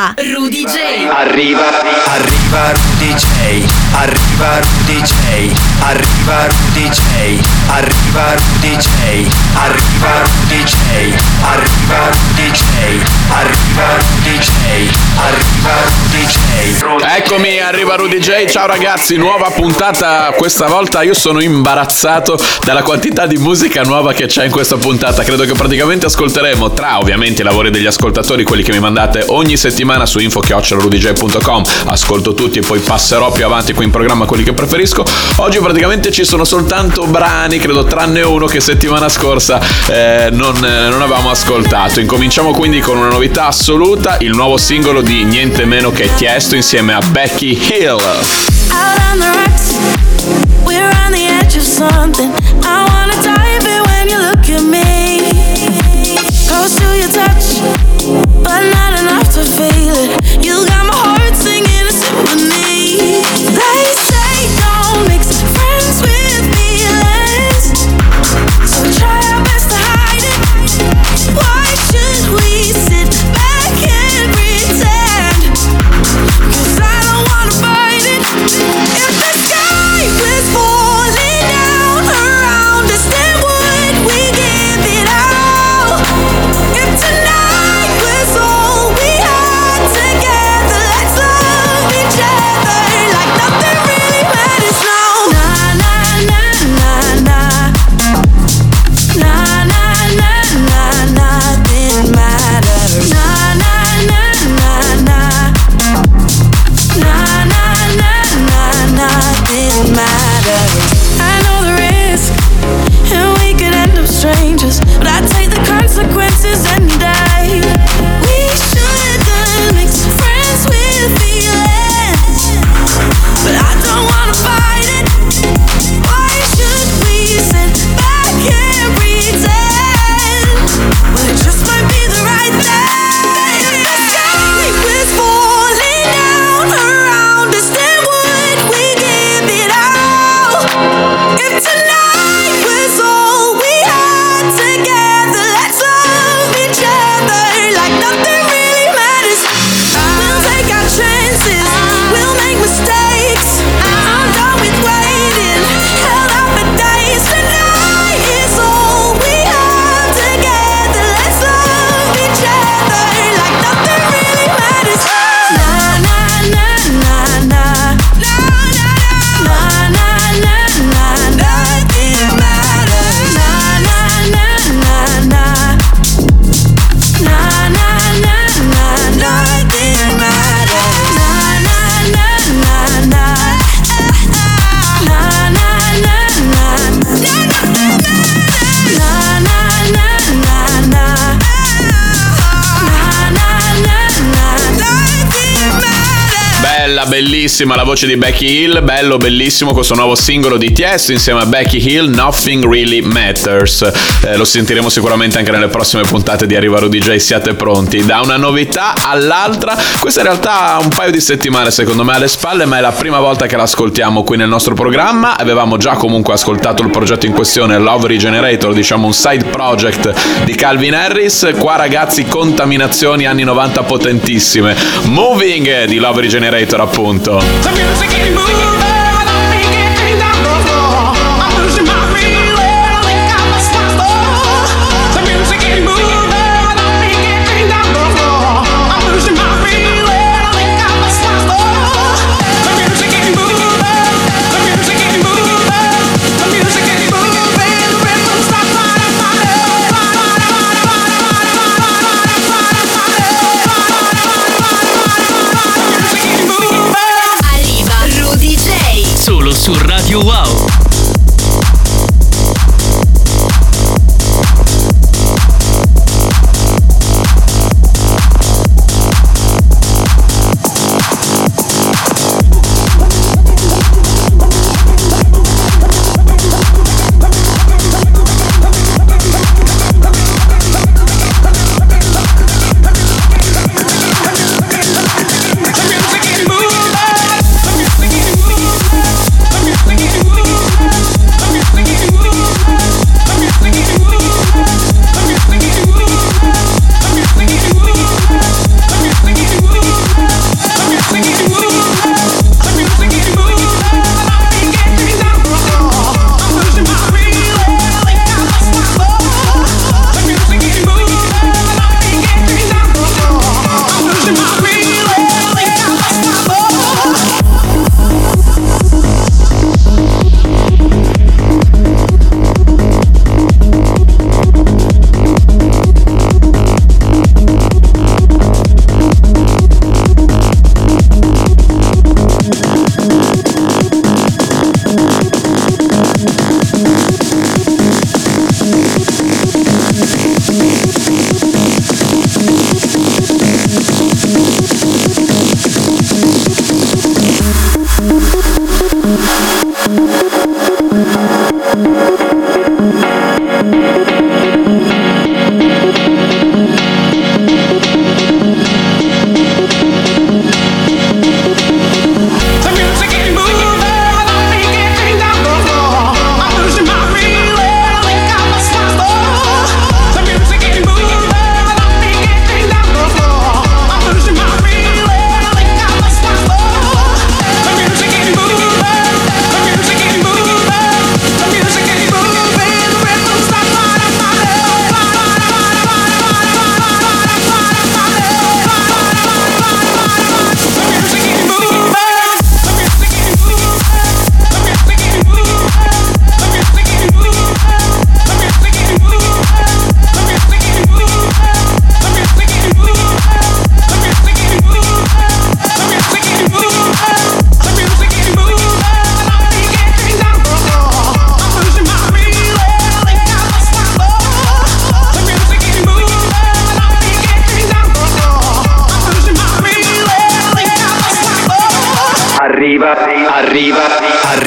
Arriva Rudy J. Arriva, arriva Rudy J. Arriva Rudy J. Arriva Rudy J. Arriva Rudy J. Arriva Rudy J. Arriva Rudy J. Arriva Rudy J. Arriva Rudy J. Eccomi, arriva Rudy J. Ciao ragazzi, nuova puntata. Questa volta io sono imbarazzato dalla quantità di musica nuova che c'è in questa puntata. Credo che praticamente ascolteremo tra ovviamente i lavori degli ascoltatori, quelli che mi mandate ogni settimana su info.rudyj.com. Ascolto tutti e poi passerò più avanti qui in programma quelli che preferisco. Oggi praticamente ci sono soltanto brani, credo tranne uno che settimana scorsa eh, non, eh, non avevamo ascoltato. Incominciamo quindi con una novità assoluta, il nuovo singolo di niente meno che Tiesto insieme a Becky Hill. Out Feel it. You got my heart singing a symphony. They bellissima la voce di Becky Hill, bello, bellissimo questo nuovo singolo di Tiesto insieme a Becky Hill, Nothing Really Matters. Eh, lo sentiremo sicuramente anche nelle prossime puntate di Arriva Rudy J, siate pronti. Da una novità all'altra, questa in realtà ha un paio di settimane secondo me alle spalle, ma è la prima volta che l'ascoltiamo qui nel nostro programma. Avevamo già comunque ascoltato il progetto in questione, Love Regenerator, diciamo un side project di Calvin Harris. Qua ragazzi, contaminazioni anni 90 potentissime. Moving di Love Regenerator appunto. The music ain't moving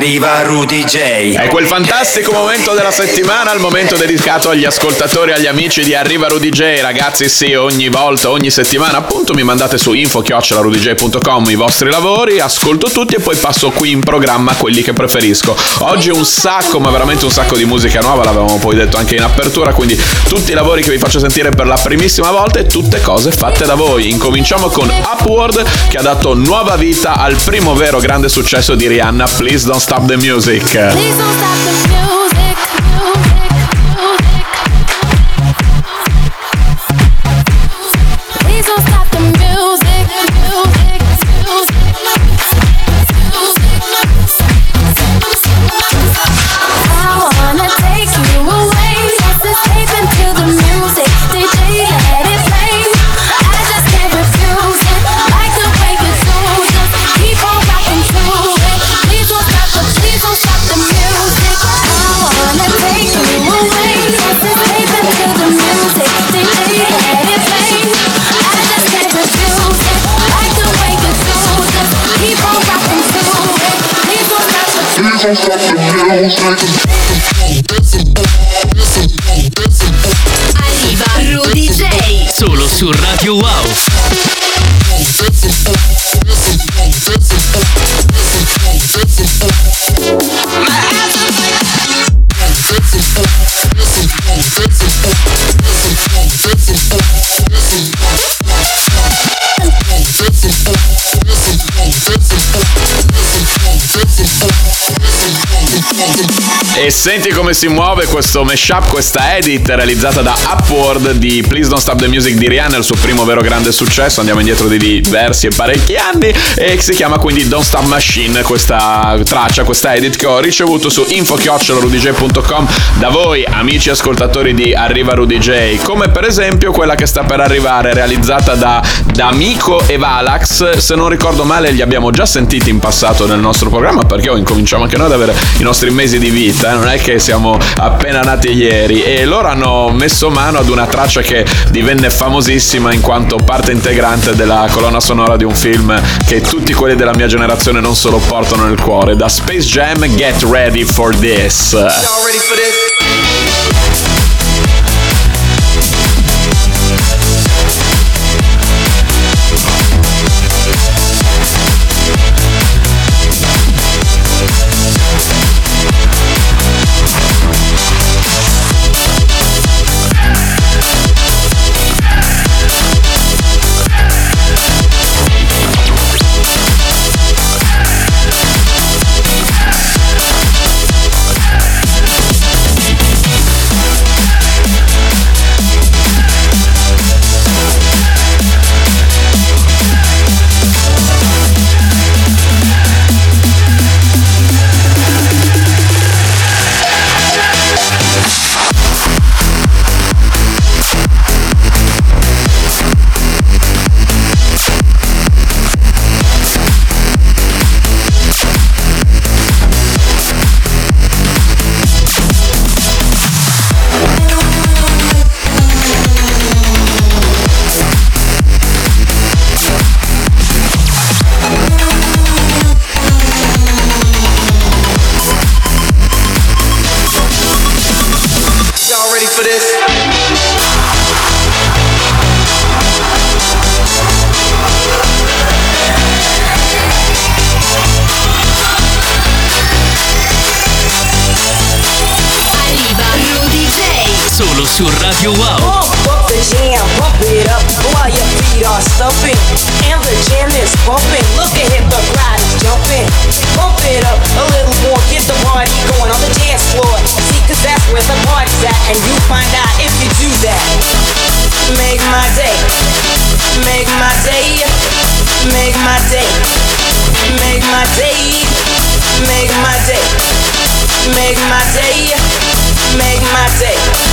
arriva Rudy J. È quel fantastico momento della settimana, il momento dedicato agli ascoltatori, agli amici di Arriva Rudy J. Ragazzi, sì, ogni volta, ogni settimana, appunto, mi mandate su info-rudyj.com i vostri lavori, ascolto tutti e poi passo qui in programma quelli che preferisco. Oggi un sacco, ma veramente un sacco di musica nuova, l'avevamo poi detto anche in apertura, quindi tutti i lavori che vi faccio sentire per la primissima volta e tutte cose fatte da voi. Incominciamo con Upward, che ha dato nuova vita al primo vero grande successo di Rihanna, Please Don't Stop Stop the Music. Arriva Rudy J. Solo su Radio Wow. E senti come si muove questo mashup, questa edit realizzata da Upward di Please Don't Stop the Music di Rihanna, il suo primo vero grande successo. Andiamo indietro di diversi e parecchi anni. E si chiama quindi Don't Stop Machine, questa traccia, questa edit che ho ricevuto su info-rudj.com da voi, amici ascoltatori di Arriva Rudy J. Come per esempio quella che sta per arrivare, realizzata da, da e Valax. Se non ricordo male, li abbiamo già sentiti in passato nel nostro programma perché oh, incominciamo anche noi ad avere i nostri mesi di vita, eh, non è che siamo appena nati ieri e loro hanno messo mano ad una traccia che divenne famosissima in quanto parte integrante della colonna sonora di un film che tutti quelli della mia generazione non solo portano nel cuore, da Space Jam Get Ready for This. Radio Wow. Pump up the jam, pump it up while your feet are stumping. And the jam is pumping. Look ahead, the crowd is jumping. Pump it up a little more, get the party going on the dance floor. See, cause that's where the party's at, and you find out if you do that. Make my day, make my day, make my day, make my day, make my day, make my day, make my day. Make my day,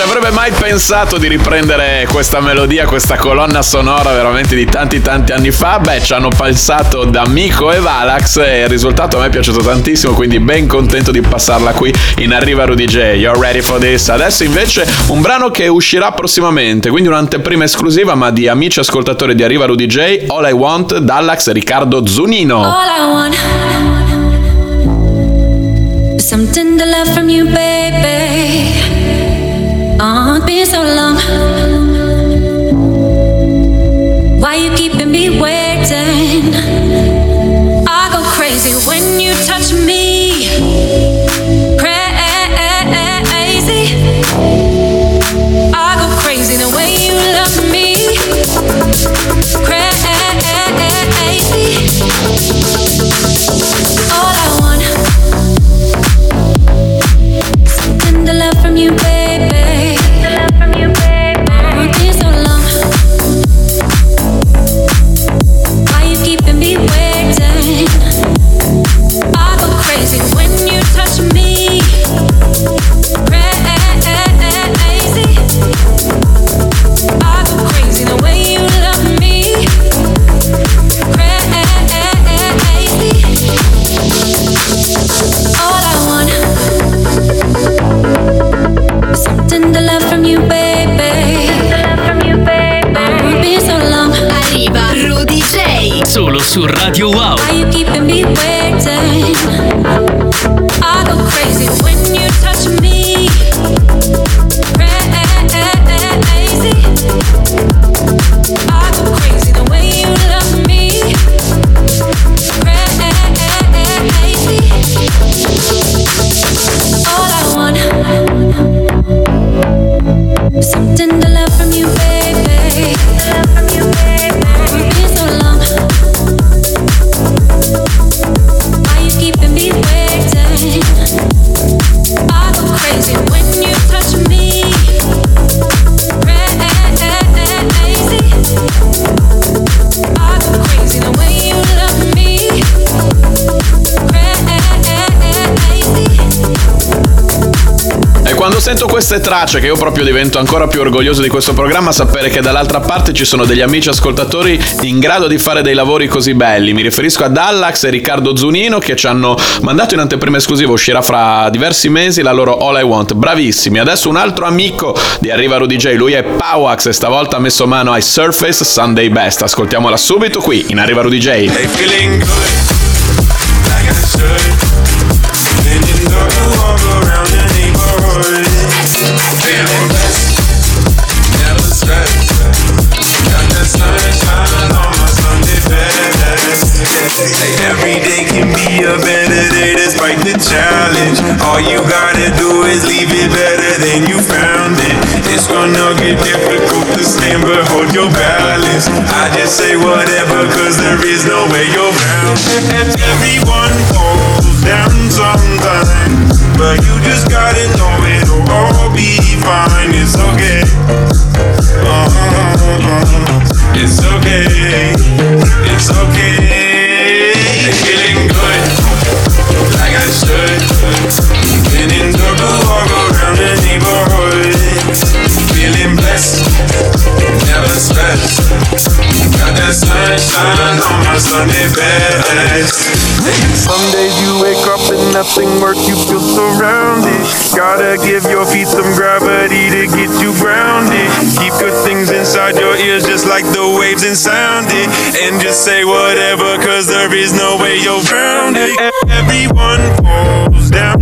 ci avrebbe mai pensato di riprendere questa melodia, questa colonna sonora veramente di tanti tanti anni fa? Beh, ci hanno pensato D'Amico e Valax e il risultato a me è piaciuto tantissimo, quindi ben contento di passarla qui in Arriva Rudy J. You're ready for this? Adesso invece un brano che uscirà prossimamente, quindi un'anteprima esclusiva ma di amici ascoltatori di Arriva Rudy J. All I Want, Dallax Riccardo Zunino. All I want something to love from you, baby. Why you keeping me waiting? Sento queste tracce, che io proprio divento ancora più orgoglioso di questo programma, sapere che dall'altra parte ci sono degli amici ascoltatori in grado di fare dei lavori così belli. Mi riferisco a Dallax e Riccardo Zunino che ci hanno mandato in anteprima esclusiva, uscirà fra diversi mesi la loro All I Want. Bravissimi. Adesso un altro amico di Arriva Rudy J, lui è Powax e stavolta ha messo mano ai Surface Sunday Best. Ascoltiamola subito qui in Arriva Rudy J. They challenge. All you gotta do is leave it better than you found it. It's gonna get difficult to stand, but hold your balance. I just say whatever, cause there is no way you're round it. Everyone falls down sometime, but you just gotta know it'll all be fine. It's okay. On best. Some days you wake up and nothing works, you feel surrounded. Gotta give your feet some gravity to get you grounded. Keep good things inside your ears just like the waves and sound it. And just say whatever, cause there is no way you're grounded. Everyone falls down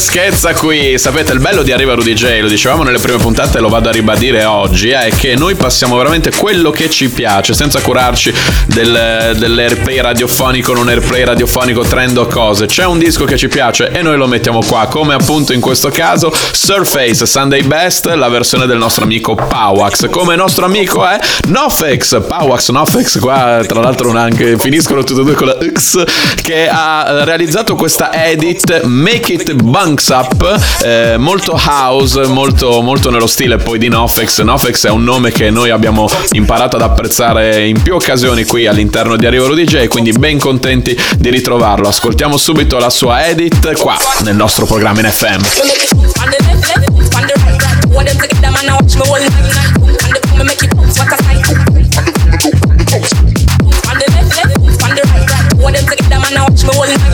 freschezza qui. Sapete, il bello di Arriva Rudy J, lo dicevamo nelle prime puntate e lo vado a ribadire oggi, è che noi passiamo veramente quello che ci piace, senza curarci del, dell'airplay radiofonico, non airplay radiofonico, trend o cose. C'è un disco che ci piace e noi lo mettiamo qua, come appunto in questo caso Surface Sunday Best, la versione del nostro amico Powax. Come nostro amico è Nofex, Powax, Nofex, qua tra l'altro anche finiscono tutti e due con la X, che ha realizzato questa edit Make It Bunks Up, eh, molto house, molto, molto nello stile poi di Nofex. Nofex è un nome che noi abbiamo imparato ad apprezzare in più occasioni qui all'interno di Arrivoro DJ, quindi ben contenti di ritrovarlo. Ascoltiamo subito la sua edit qua nel nostro programma in FM. She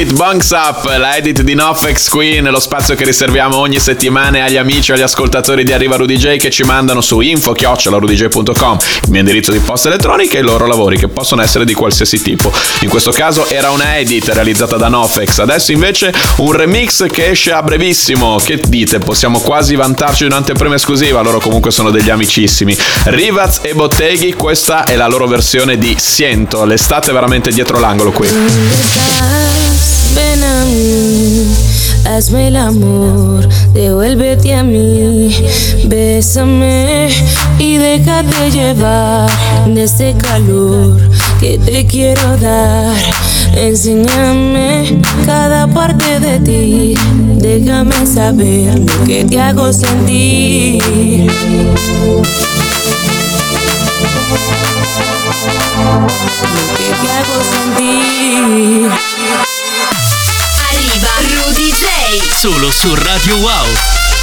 It Bunks Up, la edit di Nofex qui nello spazio che riserviamo ogni settimana agli amici e agli ascoltatori di Arriva Rudy J che ci mandano su info-rudyj.com il mio indirizzo di posta elettronica e i loro lavori che possono essere di qualsiasi tipo. In questo caso era una edit realizzata da Nofex, adesso invece un remix che esce a brevissimo. Che dite? Possiamo quasi vantarci di un'anteprima esclusiva, loro comunque sono degli amicissimi. Rivaz e Botteghi, questa è la loro versione di Siento, l'estate è veramente dietro l'angolo qui. Hazme el amor, devuélvete a mí, bésame y déjate llevar de este calor que te quiero dar. Enséñame cada parte de ti, déjame saber lo que te hago sentir. Lo que te hago sentir. Solo su Radio Wow.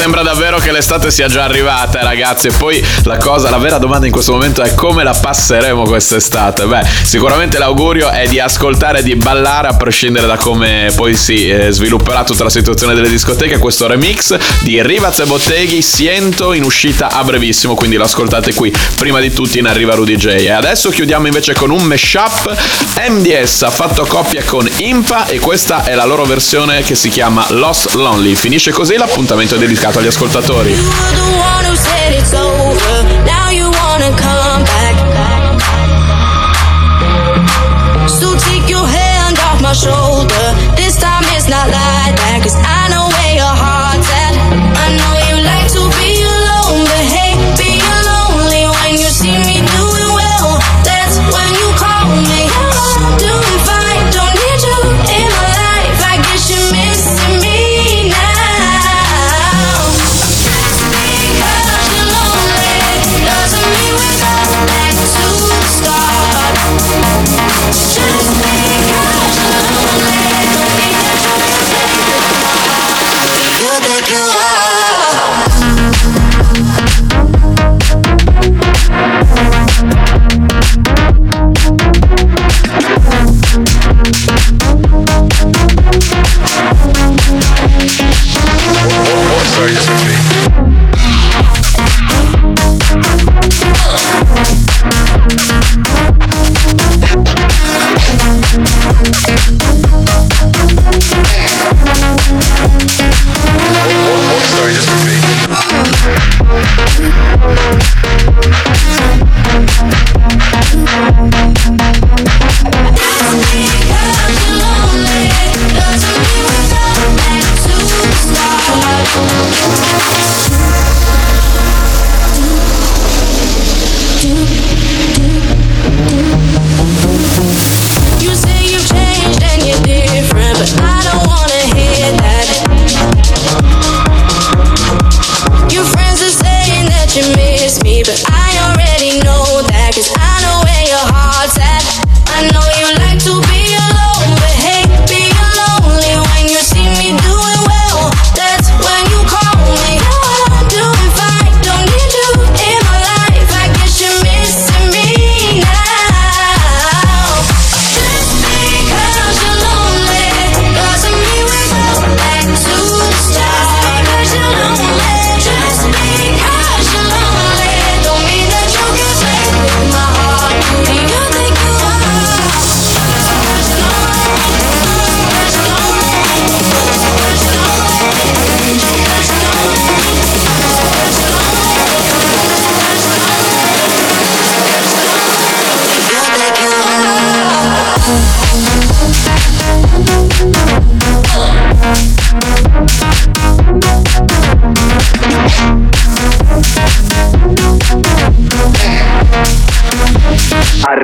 Sembra davvero che l'estate sia già arrivata, ragazzi. E poi la cosa, la vera domanda in questo momento è come la passeremo quest'estate? Beh, sicuramente l'augurio è di ascoltare e di ballare a prescindere da come poi si eh, svilupperà tutta la situazione delle discoteche. Questo remix di Rivaz e Botteghi, Siento, in uscita a brevissimo, quindi lo ascoltate qui prima di tutti in Arriva Rudy J. E adesso chiudiamo invece con un mashup. MDS ha fatto coppia con Impa e questa è la loro versione che si chiama Lost Lonely. Finisce così l'appuntamento è dedicato agli ascoltatori. So take your hand shoulder. This time it's not like that. Cause I know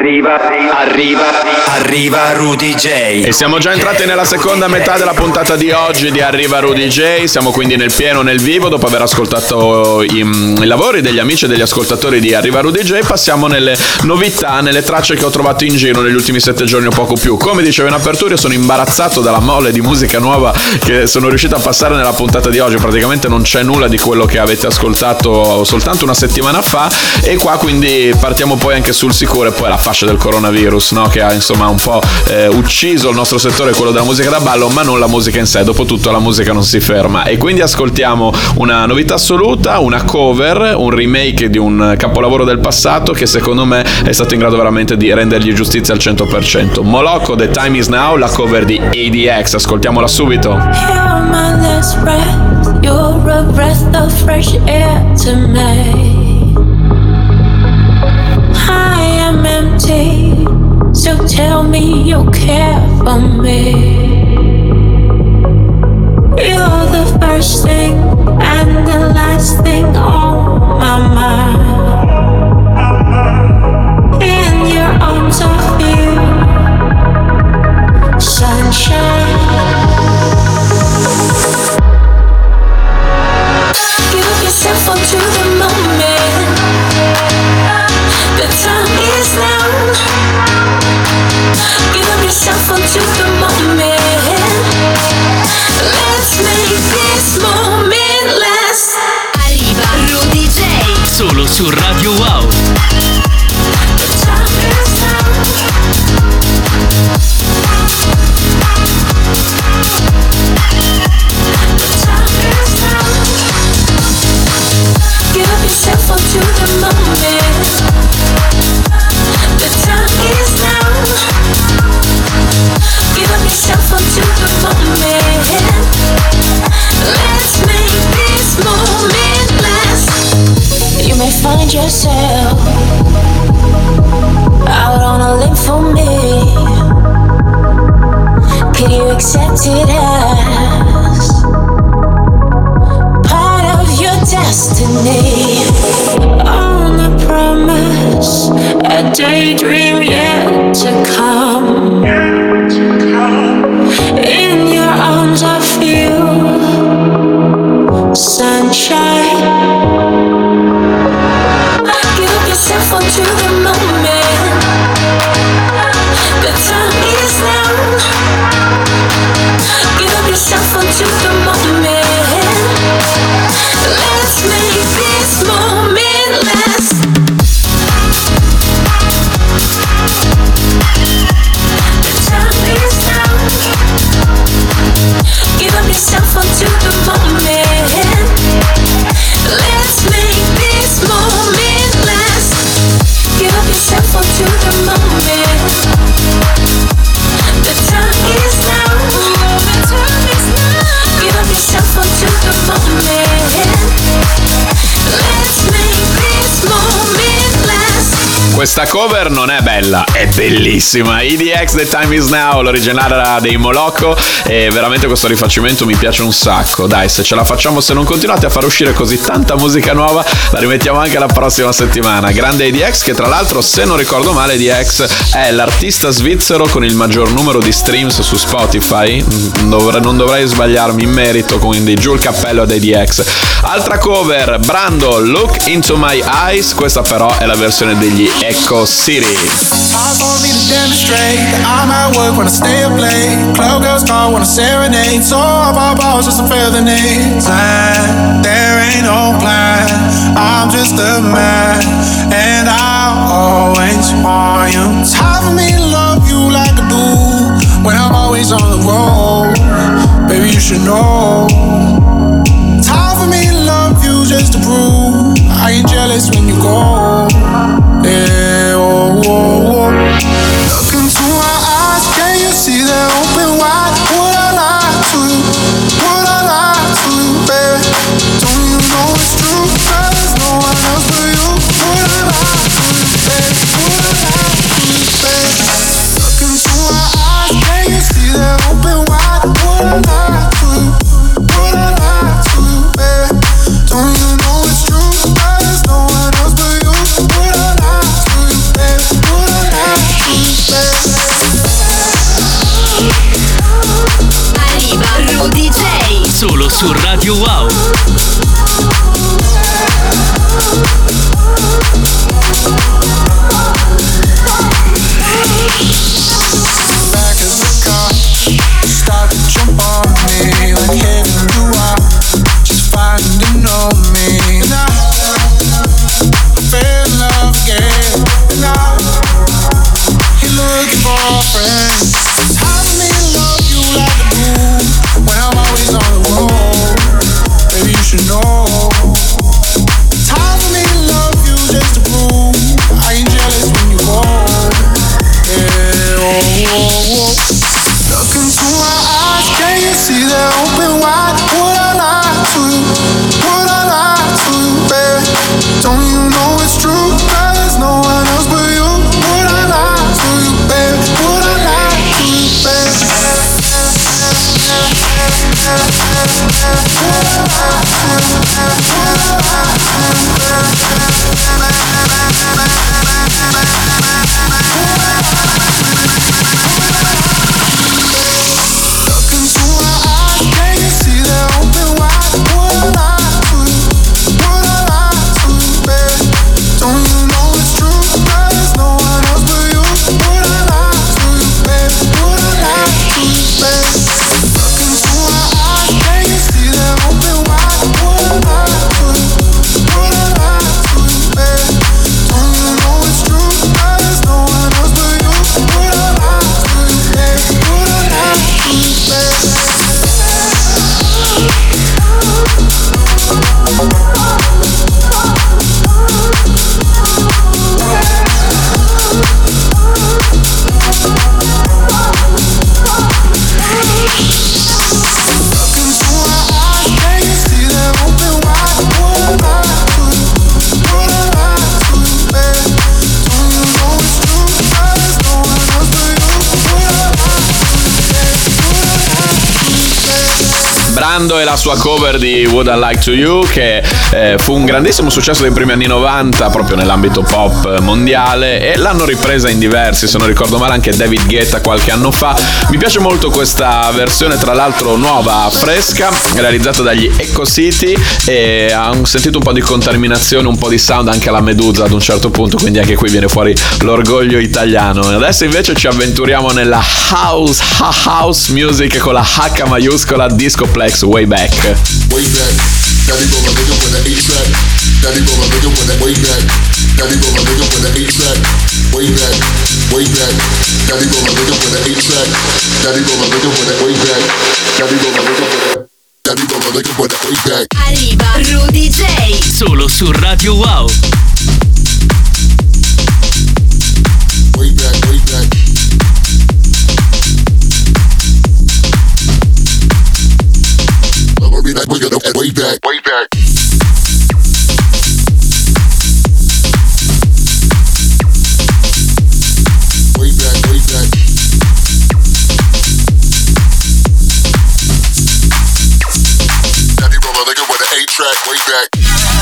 Arriva, arriva, arriva Rudy J. E siamo già entrati nella seconda metà della puntata di oggi di Arriva Rudy J. Siamo quindi nel pieno, nel vivo. Dopo aver ascoltato i, mm, i lavori degli amici e degli ascoltatori di Arriva Rudy J, passiamo nelle novità, nelle tracce che ho trovato in giro negli ultimi sette giorni o poco più. Come dicevo in apertura, sono imbarazzato dalla mole di musica nuova che sono riuscito a passare nella puntata di oggi. Praticamente non c'è nulla di quello che avete ascoltato soltanto una settimana fa. E qua quindi partiamo poi anche sul sicuro e poi la fascia del coronavirus, no? che ha insomma un po' eh, ucciso il nostro settore, quello della musica da ballo, ma non la musica in sé. Dopotutto la musica non si ferma. E quindi ascoltiamo una novità assoluta, una cover, un remake di un capolavoro del passato che secondo me è stato in grado veramente di rendergli giustizia al 100%. Moloko, The Time Is Now, la cover di ADX. Ascoltiamola subito. So tell me you care for me. You're the first thing and the last thing on my mind. In your arms I feel sunshine. Give yourself up to the moment. Questa cover non è bella, è bellissima. EDX The Time Is Now, l'originale era dei Moloko e veramente questo rifacimento mi piace un sacco. Dai, se ce la facciamo, se non continuate a far uscire così tanta musica nuova, la rimettiamo anche la prossima settimana. Grande EDX che tra l'altro, se non ricordo male, EDX è l'artista svizzero con il maggior numero di streams su Spotify. Mm, dovre- non dovrei sbagliarmi in merito, quindi giù il cappello ad EDX. Altra cover, Brando, Look Into My Eyes, questa però è la versione degli Echo City. Hard for me to demonstrate that I'm at work when I stay up late. Club girls call when I serenade. So I pop balls just to fill the name. Plan, there ain't no plan. I'm just a man, and I'll always want you. It's hard for me to love you like I do when I'm always on the road. Baby, you should know. It's hard for me to love you just to prove I ain't jealous when you go. Baby? Sua cover di Would I Like to You che eh, fu un grandissimo successo dei primi anni 90 proprio nell'ambito pop mondiale e l'hanno ripresa in diversi, se non ricordo male anche David Guetta qualche anno fa. Mi piace molto questa versione tra l'altro nuova, fresca, realizzata dagli Echo City e ha un- sentito un po' di contaminazione, un po' di sound anche alla Medusa ad un certo punto, quindi anche qui viene fuori l'orgoglio italiano. Adesso invece ci avventuriamo nella house, house music con la H maiuscola Discoplex Way Back. Way back. Daddy go my nigga with the eight track. Daddy go my nigga with the way back. Daddy go my nigga with the eight track. Way back, way back. Daddy go my nigga with the eight track. Daddy go my nigga with the way back. Daddy go my nigga with. Daddy nigga way back. Arriva Rudy J. Solo su Radio Wow. Way back, way back. way back, way back. Way back, way back. Daddy roll a nigga with an eight track, way back.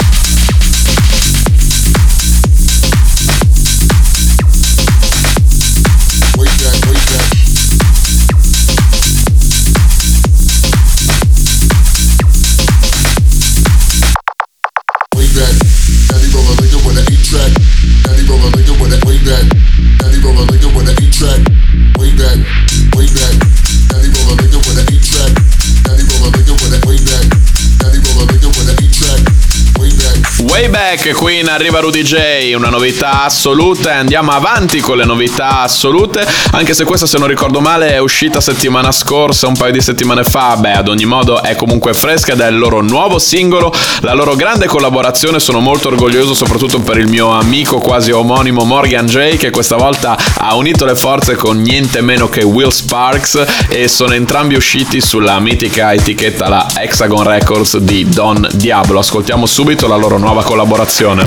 Qui in arriva Rudy J, una novità assoluta e andiamo avanti con le novità assolute, anche se questa se non ricordo male è uscita settimana scorsa, un paio di settimane fa, beh ad ogni modo è comunque fresca ed è il loro nuovo singolo, la loro grande collaborazione, sono molto orgoglioso soprattutto per il mio amico quasi omonimo Morgan J che questa volta ha unito le forze con niente meno che Will Sparks e sono entrambi usciti sulla mitica etichetta la Hexagon Records di Don Diablo, ascoltiamo subito la loro nuova collaborazione. Living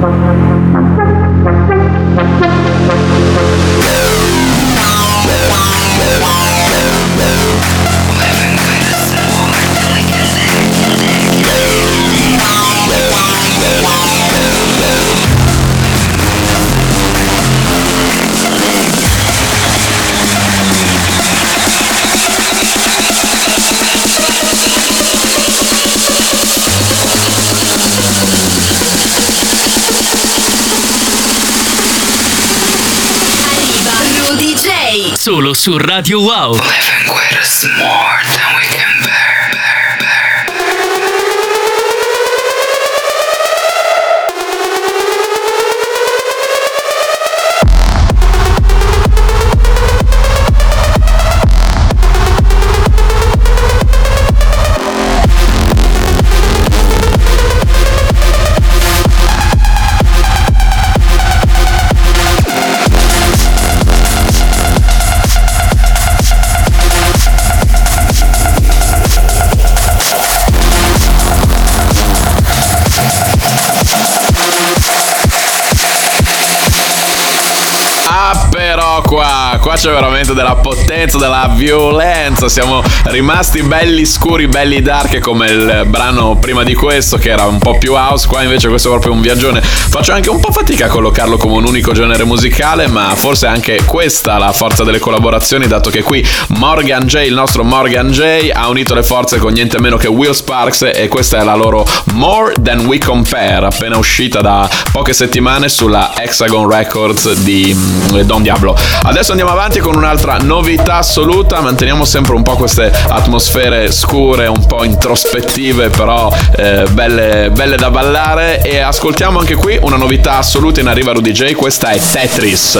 Rudy su Radio Wow. C'è veramente della potenza, della violenza, siamo rimasti belli scuri, belli dark come il brano prima di questo che era un po' più house, qua invece questo è proprio un viaggione. Faccio anche un po' fatica a collocarlo come un unico genere musicale, ma forse anche questa la forza delle collaborazioni, dato che qui Morgan J, il nostro Morgan J, ha unito le forze con niente meno che Will Sparks e questa è la loro More Than We Compare, appena uscita da poche settimane sulla Hexagon Records di mm, Don Diablo. Adesso andiamo avanti con un'altra novità assoluta, manteniamo sempre un po' queste atmosfere scure, un po' introspettive, però eh, belle, belle da ballare. E ascoltiamo anche qui una novità assoluta in arriva Rudy J, questa è Tetris.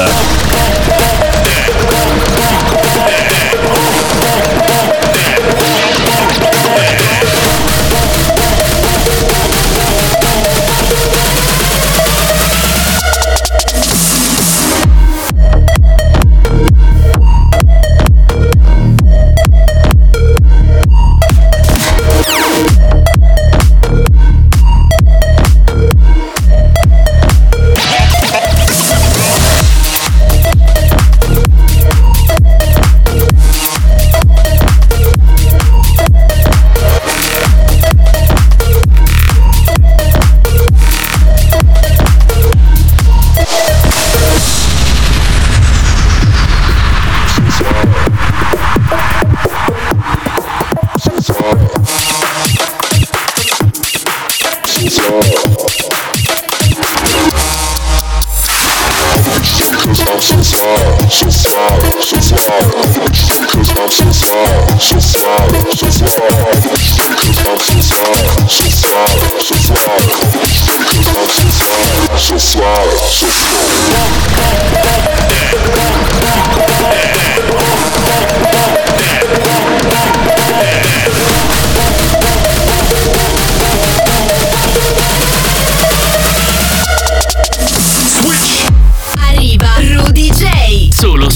Bang!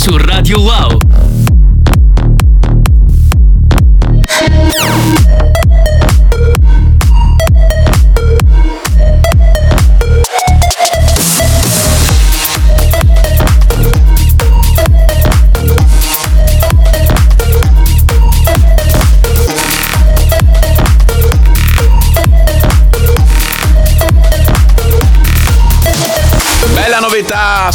Su Radio Wow.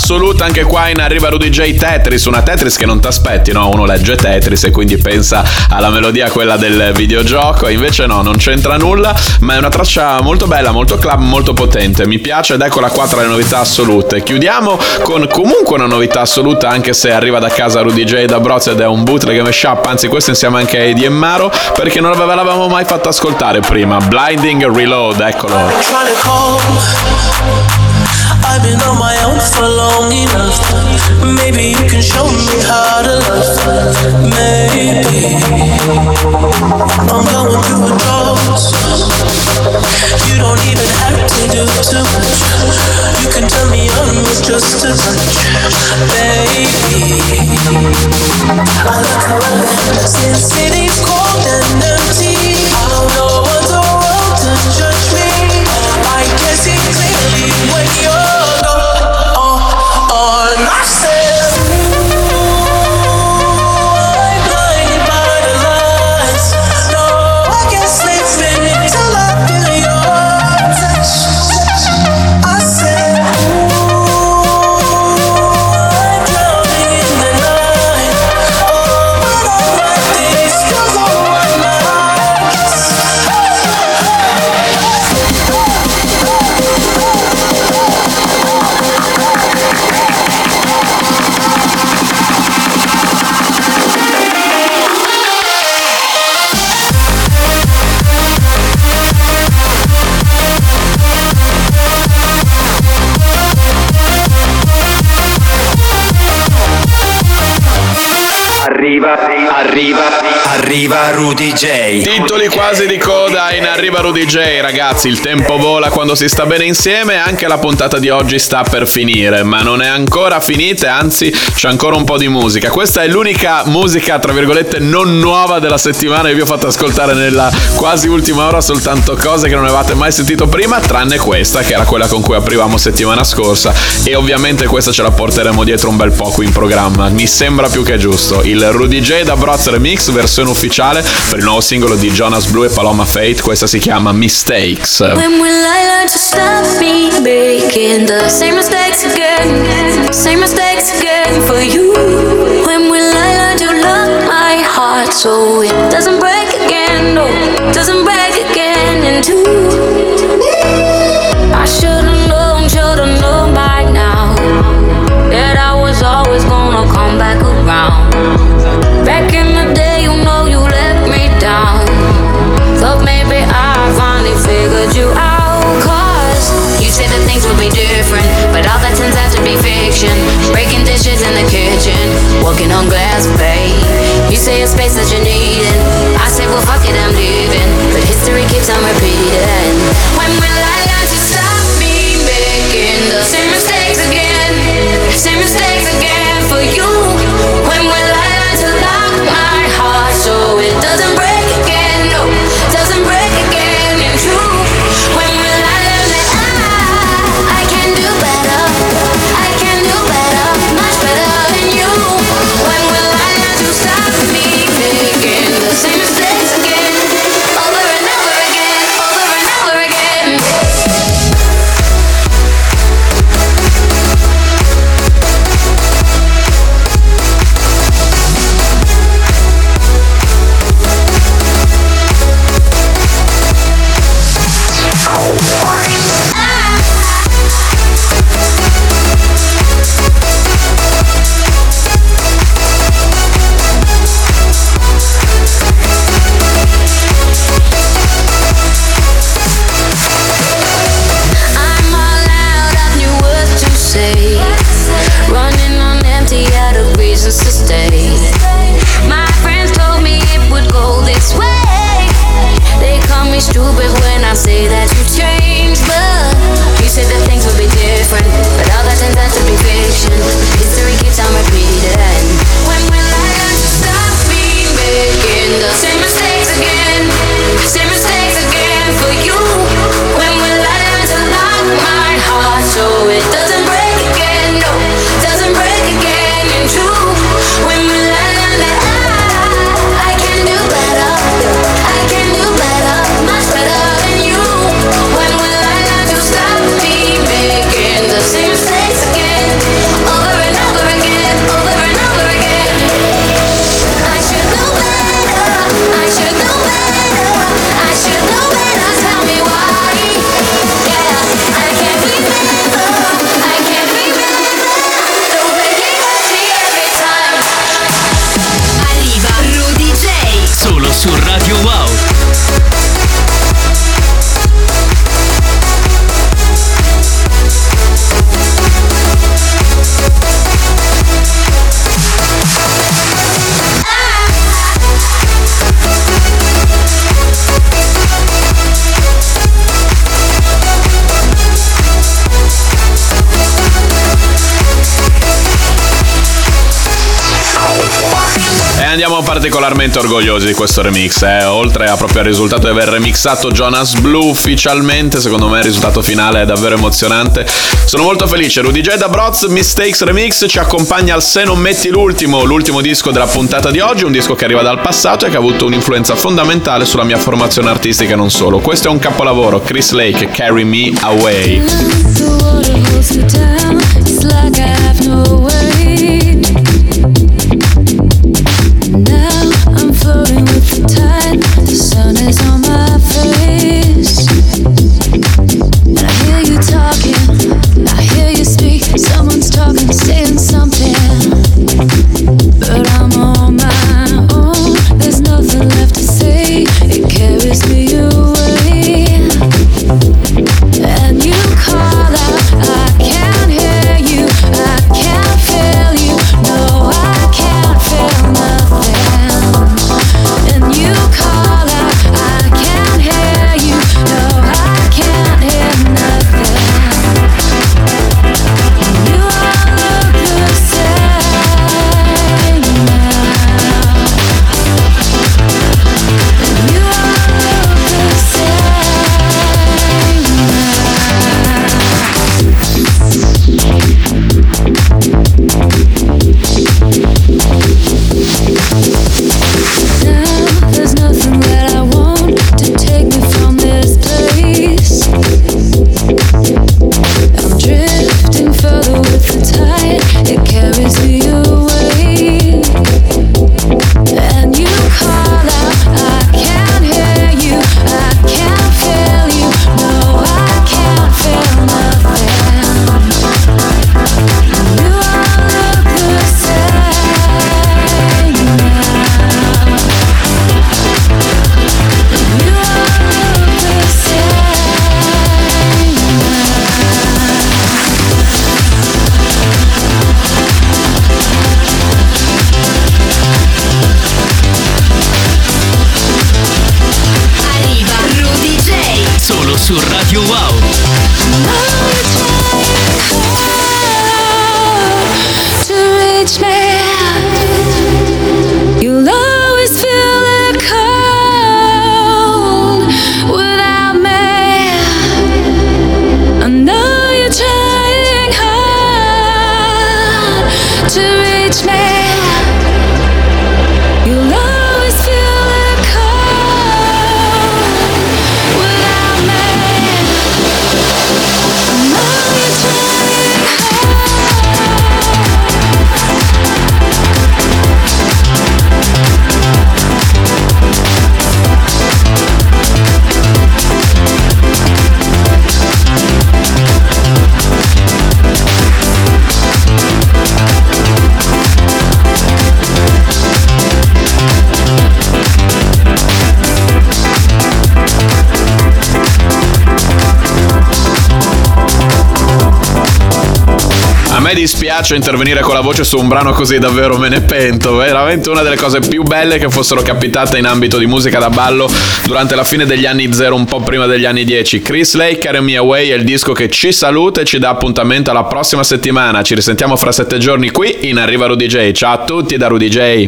Assoluta anche qua in Arriva Rudy J Tetris, una Tetris che non ti aspetti, no? Uno legge Tetris e quindi pensa alla melodia quella del videogioco, invece no, non c'entra nulla, ma è una traccia molto bella, molto club, molto potente, mi piace ed eccola qua tra le novità assolute. Chiudiamo con comunque una novità assoluta anche se arriva da casa Rudy J da Broz ed è un bootleg mashup, anzi questo insieme anche a Eddie e Maro perché non ve l'avevamo mai fatto ascoltare prima. Blinding Reload, eccolo. Maybe I'm going through drought. You don't even have to do too much. You can turn me on with just a touch, baby. I look around since city's cold and empty. I don't know what's around to judge me. I can see clearly when you're arriva, arriva Rudy J. Titoli quasi di coda in Arriva Rudy J, ragazzi. Il tempo vola quando si sta bene insieme. Anche la puntata di oggi sta per finire, ma non è ancora finita. Anzi, c'è ancora un po' di musica. Questa è l'unica musica, tra virgolette, non nuova della settimana che vi ho fatto ascoltare nella quasi ultima ora. Soltanto cose che non avevate mai sentito prima, tranne questa, che era quella con cui aprivamo settimana scorsa. E ovviamente questa ce la porteremo dietro un bel po' qui in programma. Mi sembra più che giusto. Il Rudy J da Broz Remix, versione ufficiale per il nuovo singolo di Jonas Blue e Paloma Fate. Questa si chiama Mistakes. When will I learn to stop me making the same mistakes again? Same mistakes again for you. When will I learn to love my heart so it doesn't break again? No, doesn't break again in two. I should've walking on glass, babe. You say a space that you're needing. I say, well, fuck it, I'm leaving. But history keeps on repeating. When will particolarmente orgogliosi di questo remix, eh. oltre a proprio al risultato di aver remixato Jonas Blue ufficialmente, secondo me il risultato finale è davvero emozionante. Sono molto felice, Rudy J da Broz, Mistakes Remix ci accompagna al Se non metti l'ultimo, l'ultimo disco della puntata di oggi, un disco che arriva dal passato e che ha avuto un'influenza fondamentale sulla mia formazione artistica e non solo. Questo è un capolavoro, Chris Lake, Carry Me Away. Me dispiace intervenire con la voce su un brano così, davvero me ne pento. Veramente una delle cose più belle che fossero capitate in ambito di musica da ballo durante la fine degli anni 0, un po' prima degli anni 10. Chris Lake, Carry Me Away è il disco che ci saluta e ci dà appuntamento alla prossima settimana. Ci risentiamo fra sette giorni qui in Arriva Rudy J. Ciao a tutti da Rudy J.